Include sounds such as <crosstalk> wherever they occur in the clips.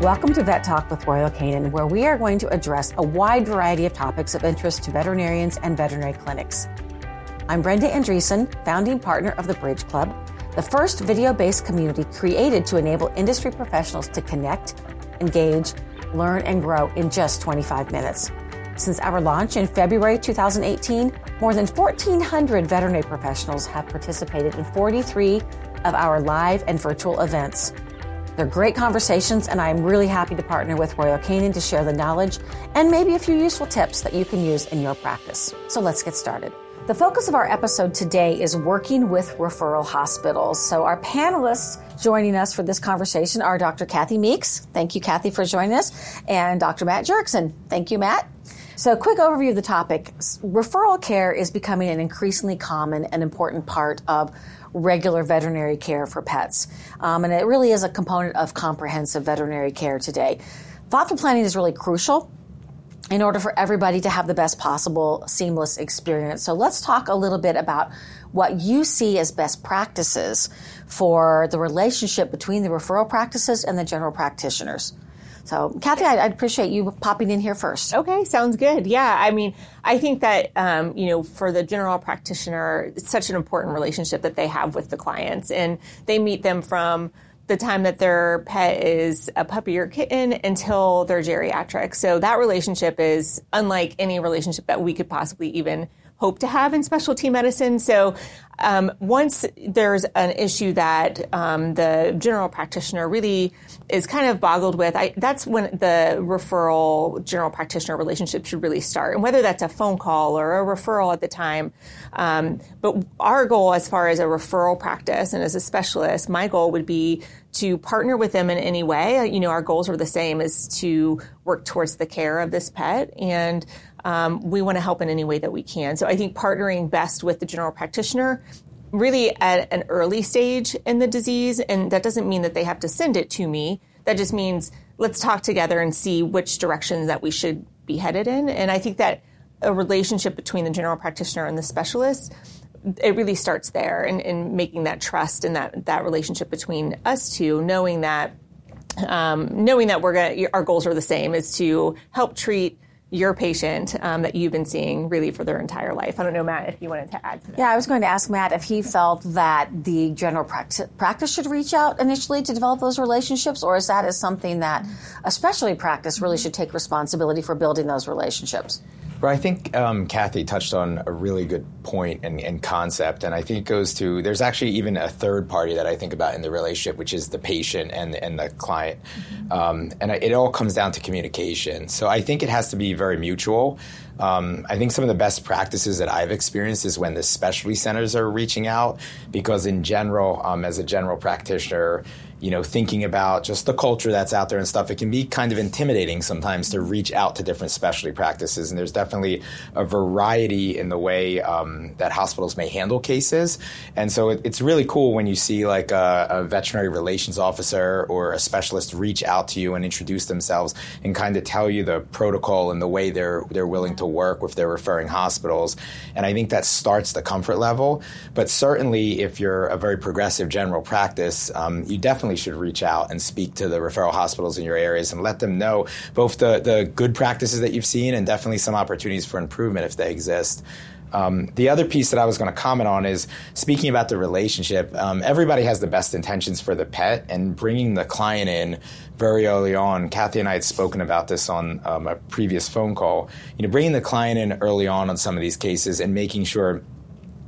Welcome to Vet Talk with Royal Canin, where we are going to address a wide variety of topics of interest to veterinarians and veterinary clinics. I'm Brenda Andreessen, founding partner of the Bridge Club, the first video based community created to enable industry professionals to connect, engage, learn, and grow in just 25 minutes. Since our launch in February 2018, more than 1,400 veterinary professionals have participated in 43 of our live and virtual events. They're great conversations, and I'm really happy to partner with Royal Canin to share the knowledge and maybe a few useful tips that you can use in your practice. So let's get started. The focus of our episode today is working with referral hospitals. So our panelists joining us for this conversation are Dr. Kathy Meeks. Thank you, Kathy, for joining us, and Dr. Matt Jerkson. Thank you, Matt. So, quick overview of the topic. Referral care is becoming an increasingly common and important part of regular veterinary care for pets. Um, and it really is a component of comprehensive veterinary care today. Thoughtful planning is really crucial in order for everybody to have the best possible seamless experience. So let's talk a little bit about what you see as best practices for the relationship between the referral practices and the general practitioners. So, Kathy, I'd, appreciate you popping in here first. Okay, sounds good. Yeah, I mean, I think that um, you know, for the general practitioner, it's such an important relationship that they have with the clients, and they meet them from the time that their pet is a puppy or kitten until they're geriatric. So that relationship is unlike any relationship that we could possibly even hope to have in specialty medicine. So um, once there's an issue that um, the general practitioner really is kind of boggled with, I, that's when the referral general practitioner relationship should really start. And whether that's a phone call or a referral at the time. Um, but our goal as far as a referral practice and as a specialist, my goal would be to partner with them in any way. You know, our goals are the same is to work towards the care of this pet and um, we want to help in any way that we can. So I think partnering best with the general practitioner really at an early stage in the disease, and that doesn't mean that they have to send it to me. That just means let's talk together and see which directions that we should be headed in. And I think that a relationship between the general practitioner and the specialist it really starts there and in, in, making that trust and that that relationship between us two, knowing that um, knowing that we're gonna our goals are the same is to help treat your patient um, that you've been seeing really for their entire life. I don't know, Matt, if you wanted to add to that. Yeah, I was going to ask Matt if he felt that the general practice, practice should reach out initially to develop those relationships, or is that is something that, especially practice, really should take responsibility for building those relationships? Well, I think um, Kathy touched on a really good point and, and, concept, and I think it goes to there's actually even a third party that I think about in the relationship, which is the patient and and the client, mm-hmm. um, and it all comes down to communication. So I think it has to be very mutual. Um, I think some of the best practices that I've experienced is when the specialty centers are reaching out, because in general, um, as a general practitioner you know, thinking about just the culture that's out there and stuff, it can be kind of intimidating sometimes to reach out to different specialty practices. And there's definitely a variety in the way um, that hospitals may handle cases. And so it, it's really cool when you see like a, a, veterinary relations officer or a specialist reach out to you and introduce themselves and kind of tell you the protocol and the way they're they're willing to work with their referring hospitals. And I think that starts the comfort level. But certainly, if you're a very progressive general practice, um, you definitely definitely should reach out and speak to the referral hospitals in your areas and let them know both the, the good practices that you've seen and definitely some opportunities for improvement if they exist. Um, the other piece that I was going to comment on is speaking about the relationship. Um, everybody has the best intentions for the pet, and bringing the client in very early on. Kathy and I had spoken about this on um, a previous phone call. You know, bringing the client in early on on some of these cases and making sure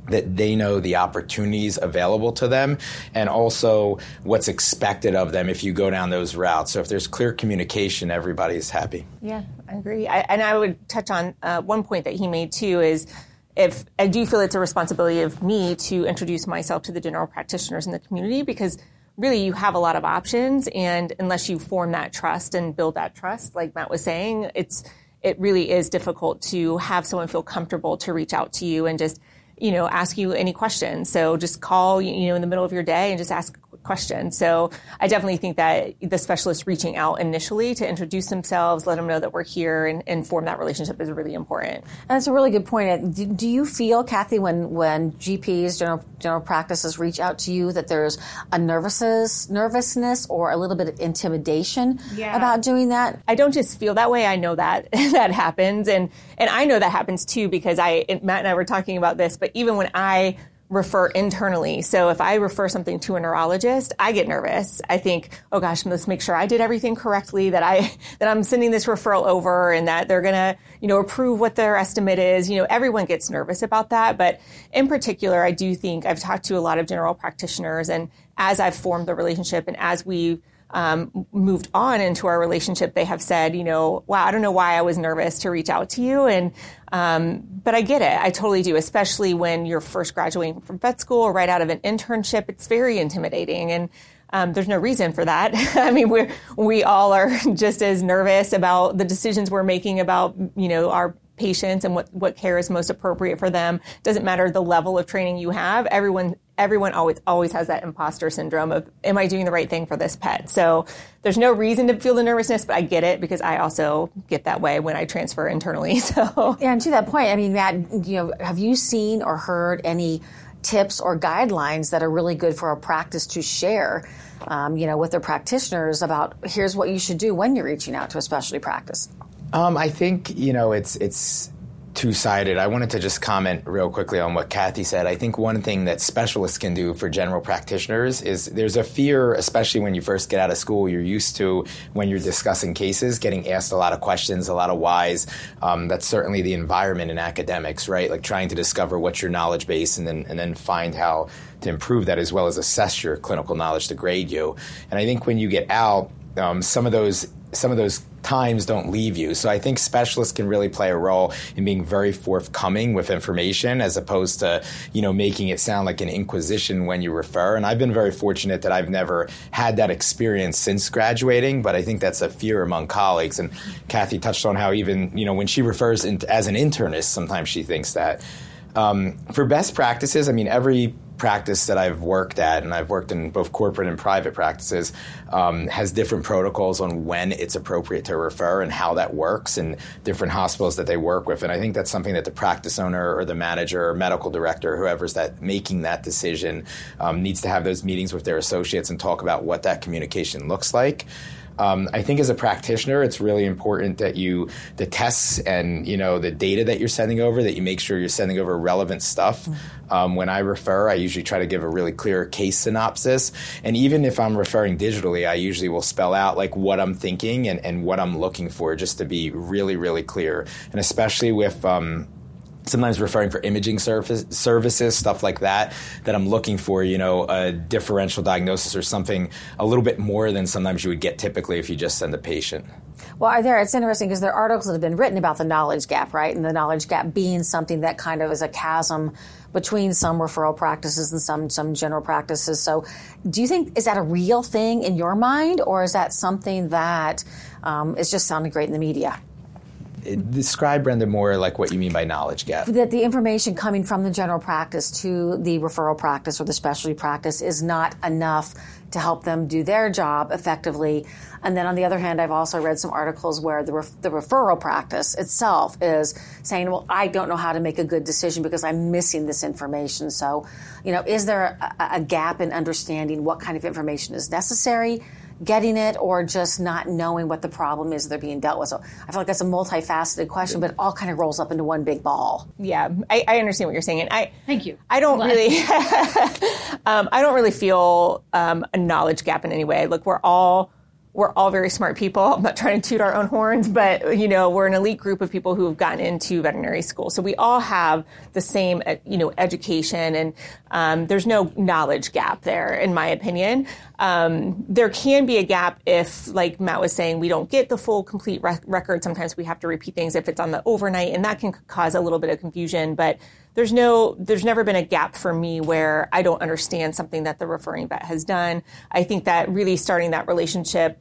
that they know the opportunities available to them and also what's expected of them if you go down those routes. So if there's clear communication, everybody's happy. Yeah, I agree. I, and I would touch on uh, one point that he made too is if I do feel it's a responsibility of me to introduce myself to the general practitioners in the community because really you have a lot of options and unless you form that trust and build that trust like Matt was saying, it's it really is difficult to have someone feel comfortable to reach out to you and just you know, ask you any questions. So just call, you know, in the middle of your day and just ask question. So I definitely think that the specialist reaching out initially to introduce themselves, let them know that we're here, and, and form that relationship is really important. And that's a really good point. Uh, do, do, you feel, Kathy, when when GPs, general general practices, reach out to you, that there's a nervousness, nervousness, or a little bit of intimidation yeah. about doing that? I don't just feel that way. I know that <laughs> that happens, and and I know that happens too because I Matt and I were talking about this. But even when I refer internally. So if I refer something to a neurologist, I get nervous. I think, oh gosh, let's make sure I did everything correctly, that I <laughs> that I'm sending this referral over and that they're gonna, you know, approve what their estimate is. You know, everyone gets nervous about that. But in particular, I do think I've talked to a lot of general practitioners and as I've formed the relationship and as we um, moved on into our relationship, they have said, you know, wow, I don't know why I was nervous to reach out to you. And, um, but I get it. I totally do, especially when you're first graduating from vet school or right out of an internship. It's very intimidating. And, um, there's no reason for that. <laughs> I mean, we we all are <laughs> just as nervous about the decisions we're making about, you know, our patients and what, what care is most appropriate for them. Doesn't matter the level of training you have. Everyone everyone always always has that imposter syndrome of am I doing the right thing for this pet? So there's no reason to feel the nervousness, but I get it because I also get that way when I transfer internally. <laughs> So yeah, and to that point, I mean, Matt, you know, have you seen or heard any tips or guidelines that are really good for a practice to share? Um, you know, with their practitioners about here's what you should do when you're reaching out to a specialty practice. Um, I think you know it's it's two sided. I wanted to just comment real quickly on what Kathy said. I think one thing that specialists can do for general practitioners is there's a fear, especially when you first get out of school, you're used to when you're discussing cases, getting asked a lot of questions, a lot of whys. Um, that's certainly the environment in academics, right? Like trying to discover what's your knowledge base and then and then find how to improve that as well as assess your clinical knowledge to grade you. And I think when you get out, um, some of those some of those times don't leave you. So I think specialists can really play a role in being very forthcoming with information as opposed to, you know, making it sound like an inquisition when you refer. And I've been very fortunate that I've never had that experience since graduating, but I think that's a fear among colleagues. And Kathy touched on how even, you know, when she refers in, as an internist, sometimes she thinks that. Um, for best practices, I mean, every practice that I've worked at, and I've worked in both corporate and private practices, um, has different protocols on when it's appropriate to refer and how that works, and different hospitals that they work with. And I think that's something that the practice owner or the manager or medical director, whoever's that making that decision, um, needs to have those meetings with their associates and talk about what that communication looks like. Um, I think as a practitioner, it's really important that you the tests and you know the data that you're sending over that you make sure you're sending over relevant stuff. Mm-hmm. Um, when I refer, I usually try to give a really clear case synopsis, and even if I'm referring digitally, I usually will spell out like what I'm thinking and, and what I'm looking for, just to be really really clear. And especially with um, sometimes referring for imaging service, services, stuff like that, that I'm looking for, you know, a differential diagnosis or something a little bit more than sometimes you would get typically if you just send a patient. Well, there, it's interesting because there are articles that have been written about the knowledge gap, right? And the knowledge gap being something that kind of is a chasm between some referral practices and some some general practices. So, do you think is that a real thing in your mind, or is that something that um, is just sounding great in the media? Describe Brenda more like what you mean by knowledge gap. That the information coming from the general practice to the referral practice or the specialty practice is not enough to help them do their job effectively. And then on the other hand, I've also read some articles where the, ref- the referral practice itself is saying, well, I don't know how to make a good decision because I'm missing this information. So, you know, is there a, a gap in understanding what kind of information is necessary? Getting it or just not knowing what the problem is they're being dealt with. So I feel like that's a multifaceted question, but it all kind of rolls up into one big ball. Yeah, I, I understand what you're saying, and I thank you. I don't really, <laughs> um, I don't really feel um, a knowledge gap in any way. Look, we're all we're all very smart people. I'm not trying to toot our own horns, but you know, we're an elite group of people who have gotten into veterinary school. So we all have the same, uh, you know, education, and um, there's no knowledge gap there, in my opinion. Um, there can be a gap if, like Matt was saying, we don't get the full, complete rec- record. Sometimes we have to repeat things if it's on the overnight, and that can cause a little bit of confusion. But there's no there's never been a gap for me where I don't understand something that the referring vet has done. I think that really starting that relationship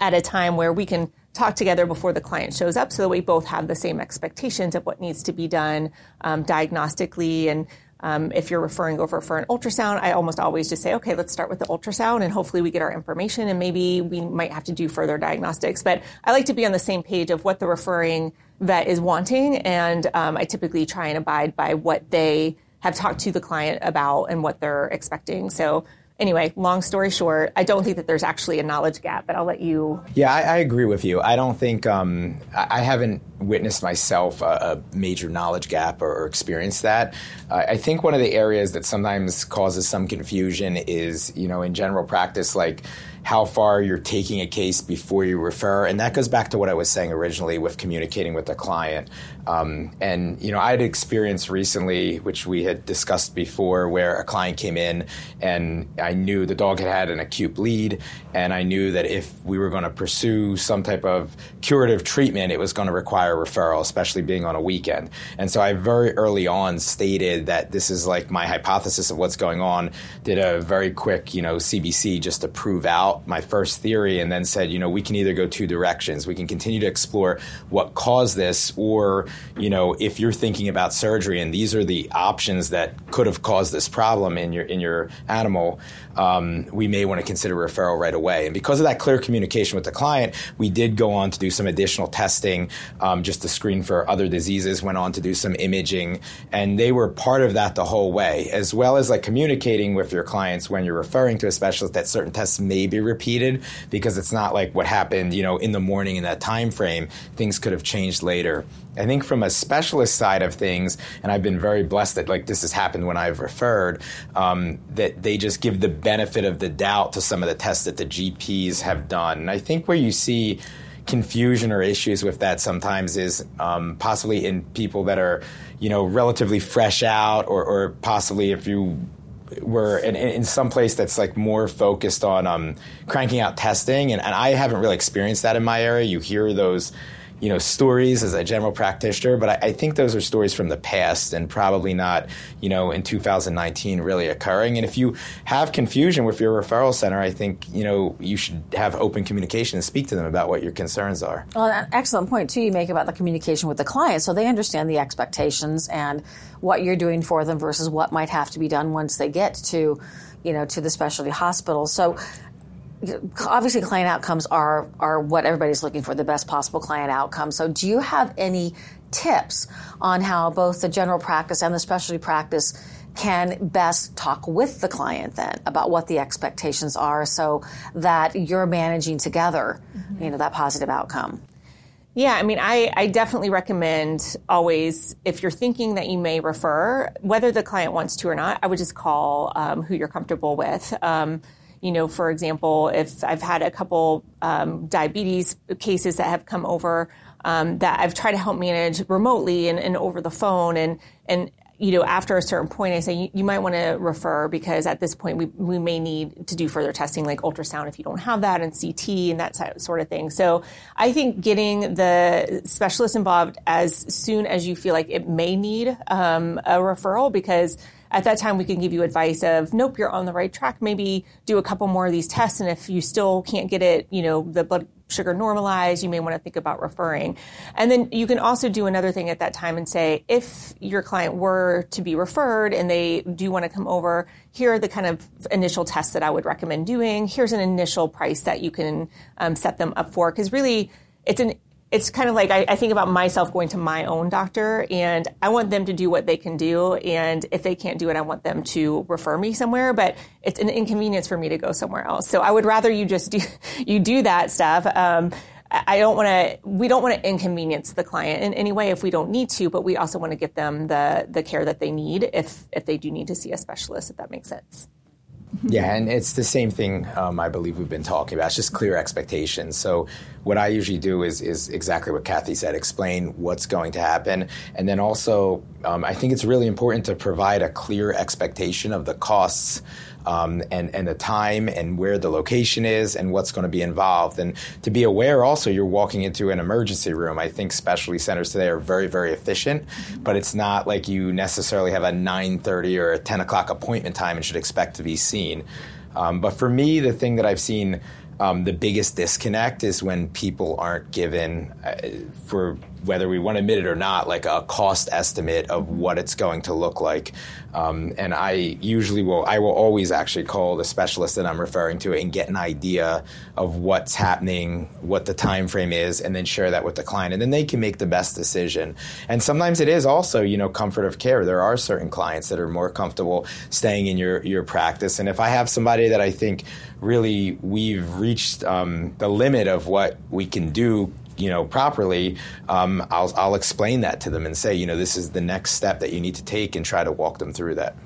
at a time where we can talk together before the client shows up so that we both have the same expectations of what needs to be done um, diagnostically and um, if you're referring over for an ultrasound, I almost always just say, okay, let's start with the ultrasound and hopefully we get our information and maybe we might have to do further diagnostics. But I like to be on the same page of what the referring vet is wanting, and um, I typically try and abide by what they have talked to the client about and what they're expecting. So anyway, long story short, I don't think that there's actually a knowledge gap, but I'll let you. Yeah, I, I agree with you. I don't think um, I, I, haven't witnessed myself a, a major knowledge gap or, or experienced that. Uh, I think one of the areas that sometimes causes some confusion is, you know, in general practice, like how far you're taking a case before you refer. And that goes back to what I was saying originally with communicating with the client. Um, and, you know, I had experience recently, which we had discussed before, where a client came in and I knew the dog had had an acute bleed. And I knew that if we were going to pursue some type of curative treatment, it was going to require referral, especially being on a weekend. And so I very early on stated that this is like my hypothesis of what's going on, did a very quick, you know, CBC just to prove out out my first theory and then said, you know, we can either go two directions. We can continue to explore what caused this, or, you know, if you're thinking about surgery and these are the options that could have caused this problem in your in your animal, um, we may want to consider referral right away. And because of that clear communication with the client, we did go on to do some additional testing um, just to screen for other diseases, went on to do some imaging, and they were part of that the whole way, as well as like communicating with your clients when you're referring to a specialist that certain tests may be repeated because it's not like what happened, you know, in the morning in that time frame. Things could have changed later. I think from a specialist side of things, and I've been very blessed that like this has happened when I've referred, um, that they just give the benefit of the doubt to some of the tests that the GPs have done. And I think where you see confusion or issues with that sometimes is um, possibly in people that are, you know, relatively fresh out, or, or possibly if you were in, in some place that's like more focused on um, cranking out testing, and, and I haven't really experienced that in my area. You hear those you know stories as a general practitioner, but I, I, think those are stories from the past and probably not you know in 2019 really occurring. And if you have confusion with your referral center, I think you know you should have open communication and speak to them about what your concerns are. Well, an excellent point too you make about the communication with the client, so they understand the expectations and what you're doing for them versus what might have to be done once they get to you know to the specialty hospital. So obviously client outcomes are are what everybody's looking for the best possible client outcome so do you have any tips on how both the general practice and the specialty practice can best talk with the client then about what the expectations are so that you're managing together mm-hmm. you know that positive outcome yeah, I mean, I, I definitely recommend always, if you're thinking that you may refer, whether the client wants to or not, I would just call um, who you're comfortable with. Um, you know, for example, if I've had a couple um, diabetes cases that have come over um, that I've tried to help manage remotely and, and, over the phone, and and you know, after a certain point, I say you, you might want to refer because at this point we, we may need to do further testing like ultrasound if you don't have that and CT and that sort of thing. So I think getting the specialist involved as soon as you feel like it may need um, a referral because at that time we can give you advice of nope you're on the right track. Maybe do a couple more of these tests and if you still can't get it you know the blood sugar normalized you may want to think about referring. And then you can also do another thing at that time and say if your client were to be referred and they do want to come over here are the kind of initial tests that i would recommend doing. Here's an initial price that you can um, set them up for. Because really it's an it's kind of like I, I, think about myself going to my own doctor and I want them to do what they can do. And if they can't do it, I want them to refer me somewhere, but it's an inconvenience for me to go somewhere else. So I would rather you just do, <laughs> you do that stuff. Um, I don't want to, we don't want to inconvenience the client in any way if we don't need to, but we also want to give them the, the care that they need if, if they do need to see a specialist, if that makes sense. Yeah, and it's the same thing um, I believe we've been talking about. It's just clear expectations. So what I usually do is is exactly what Kathy said: explain what's going to happen, and then also um, I think it's really important to provide a clear expectation of the costs um, and, and the time and where the location is and what's going to be involved. And to be aware also, you're walking into an emergency room. I think specialty centers today are very, very efficient, but it's not like you necessarily have a 9.30 or a 10 o'clock appointment time and should expect to be seen. Um, but for me, the thing that I've seen um, the biggest disconnect is when people aren't given, uh, for whether we want to admit it or not, like a cost estimate of what it's going to look like. Um, and I usually will, I will always actually call the specialist that I'm referring to and get an idea of what's happening, what the time frame is, and then share that with the client. And then they can make the best decision. And sometimes it is also, you know, comfort of care. There are certain clients that are more comfortable staying in your, your practice. And if I have somebody that I think really we've reached um, the limit of what we can do you know properly um, I'll, I'll explain that to them and say you know this is the next step that you need to take and try to walk them through that.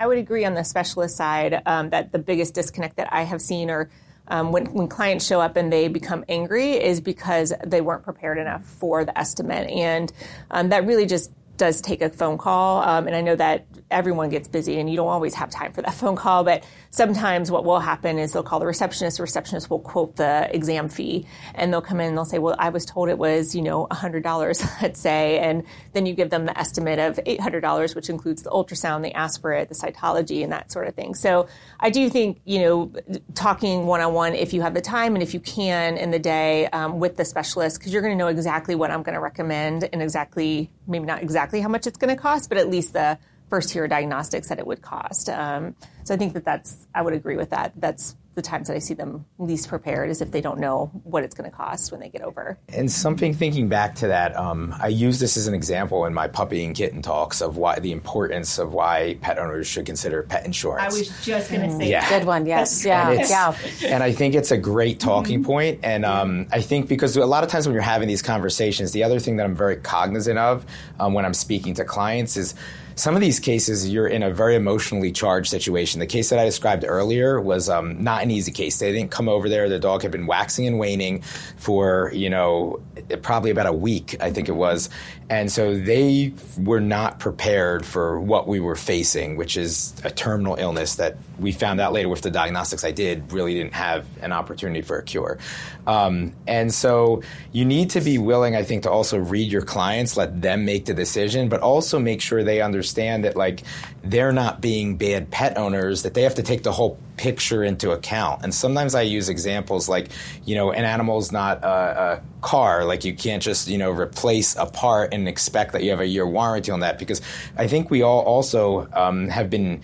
I would agree on the specialist side um, that the biggest disconnect that i have seen or um, when, when clients show up and they become angry is because they weren't prepared enough for the estimate. And um, that really just does take a phone call um, and i know that everyone gets busy and you don't always have time for that <laughs> phone call but sometimes what will happen is they'll call the receptionist. The receptionist will quote the exam fee, and they'll come in and they'll say, "Well, I was told it was you know hundred dollars, <laughs> let's say," and then you give them the estimate of eight hundred dollars, which includes the ultrasound, the aspirate, the cytology, and that sort of thing. So I do think you know talking one on one if you have the time and if you can in the day um, with the specialist because you're going to know exactly what I'm going to recommend and exactly maybe not exactly how much it's going to cost, but at least the first tier diagnostics that it would cost. Um, so I think that that's, I would agree with that. That's the times that I see them least prepared is if they don't know what it's going to cost when they get over. And something thinking back to that, um, I use this as an example in my puppy and kitten talks of why the importance of why pet owners should consider pet insurance. I was just going to say, yeah. good one, yes, yeah, and yeah. And I think it's a great talking mm-hmm. point. And um, I think because a lot of times when you're having these conversations, the other thing that I'm very cognizant of um, when I'm speaking to clients is some of these cases you're in a very emotionally charged situation. The case that I described earlier was um, not an easy case. They didn't come over there. The dog had been waxing and waning for you know probably about a week, I think it was, and so they were not prepared for what we were facing, which is a terminal illness that we found out later with the diagnostics I did really didn't have an opportunity for a cure. Um, and so you need to be willing, I think, to also read your clients, let them make the decision, but also make sure they understand that like they're not being bad pet owners, that they have to take the whole picture into account. And sometimes I use examples like, you know, an animal's not a, a, car. Like you can't just, you know, replace a part and expect that you have a year warranty on that because I think we all also um, have been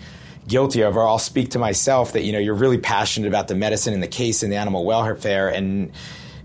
guilty of, or I'll speak to myself that, you know, you're really passionate about the medicine and the case and the animal welfare and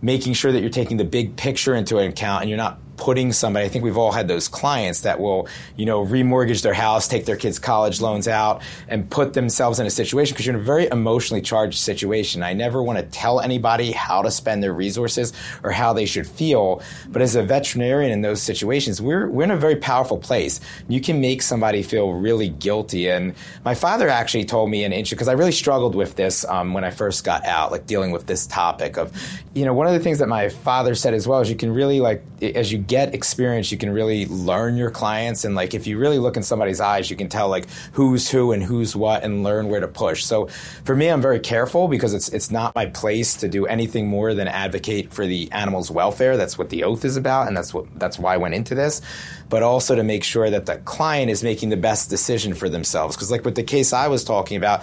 making sure that you're taking the big picture into account and you're not putting somebody, I think we've all had those clients that will, you know, remortgage their house, take their kids' college loans out, and put themselves in a situation because you're in a very emotionally charged situation. I never want to tell anybody how to spend their resources or how they should feel. But as a veterinarian in those situations, we're, we're in a very powerful place. You can make somebody feel really guilty. And my father actually told me an inch because I really struggled with this um, when I first got out, like dealing with this topic of, you know, one of the things that my father said as well is you can really like, as you get experience, you can really learn your clients. And like, if you really look in somebody's eyes, you can tell like who's who and who's what and learn where to push. So for me, I'm very careful because it's, it's not my place to do anything more than advocate for the animal's welfare. That's what the oath is about. And that's what, that's why I went into this. But also to make sure that the client is making the best decision for themselves. Cause like with the case I was talking about,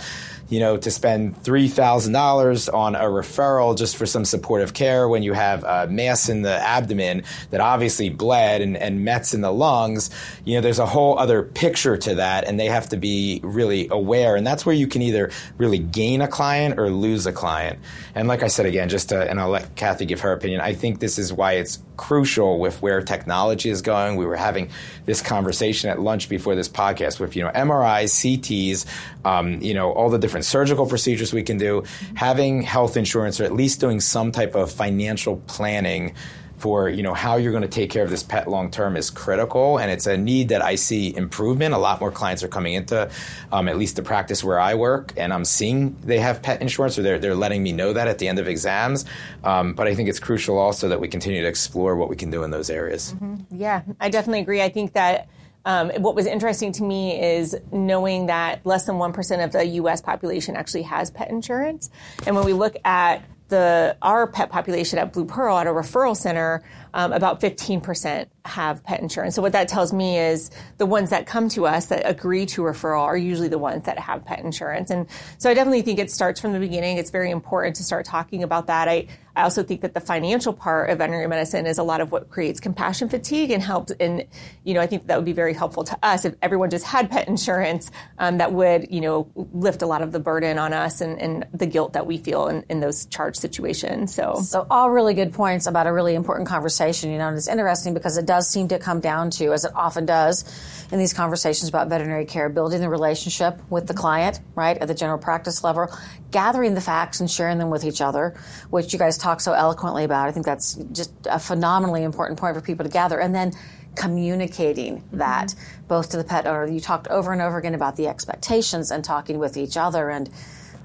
you know, to spend $3,000 on a referral just for some supportive care when you have a mass in the abdomen that obviously bled and, and Mets in the lungs, you know, there's a whole other picture to that and they have to be really aware. And that's where you can either really gain a client or lose a client. And like I said again, just to, and I'll let Kathy give her opinion, I think this is why it's crucial with where technology is going. We were having this conversation at lunch before this podcast with, you know, MRIs, CTs, um, you know, all the different surgical procedures we can do, having health insurance or at least doing some type of financial planning for you know how you're going to take care of this pet long term is critical, and it's a need that I see improvement. A lot more clients are coming into um, at least the practice where I work, and I'm seeing they have pet insurance, or they're they're letting me know that at the end of exams. Um, but I think it's crucial also that we continue to explore what we can do in those areas. Mm-hmm. Yeah, I definitely agree. I think that. Um, what was interesting to me is knowing that less than 1% of the US population actually has pet insurance. And when we look at the our pet population at BluePearl at a referral center, um, about 15% have pet insurance. So what that tells me is the ones that come to us that agree to referral are usually the ones that have pet insurance. And so I definitely think it starts from the beginning. It's very important to start talking about that. I, I also think that the financial part of veterinary medicine is a lot of what creates compassion fatigue and helps. And, you know, I think that would be very helpful to us if everyone just had pet insurance, um, that would, you know, lift a lot of the burden on us and, and the guilt that we feel in, in those charge situations. So, so all really good points about a really important conversation, you know, and it's interesting because it does seem to come down to, as it often does in these conversations about veterinary care, building the relationship with the client, right, at the general practice level, gathering the facts and sharing them with each other, which you guys talk so eloquently about. I think that's just a phenomenally important point for people to gather. And then communicating that mm-hmm. both to the pet owner. You talked over and over again about the expectations and talking with each other and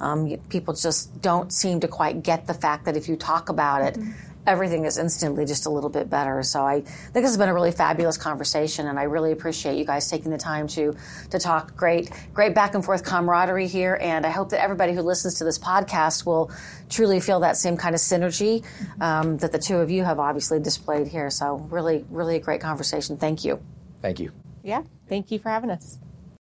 um, people just don't seem to quite get the fact that if you talk about it, mm-hmm everything is instantly just a little bit better. So I think this has been a really fabulous conversation, and I really appreciate you guys taking the time to to talk. Great, great back and forth camaraderie here, and I hope that everybody who listens to this podcast will truly feel that same kind of synergy um, that the two of you have obviously displayed here. So really, really a great conversation. Thank you. Thank you. Yeah, thank you for having us.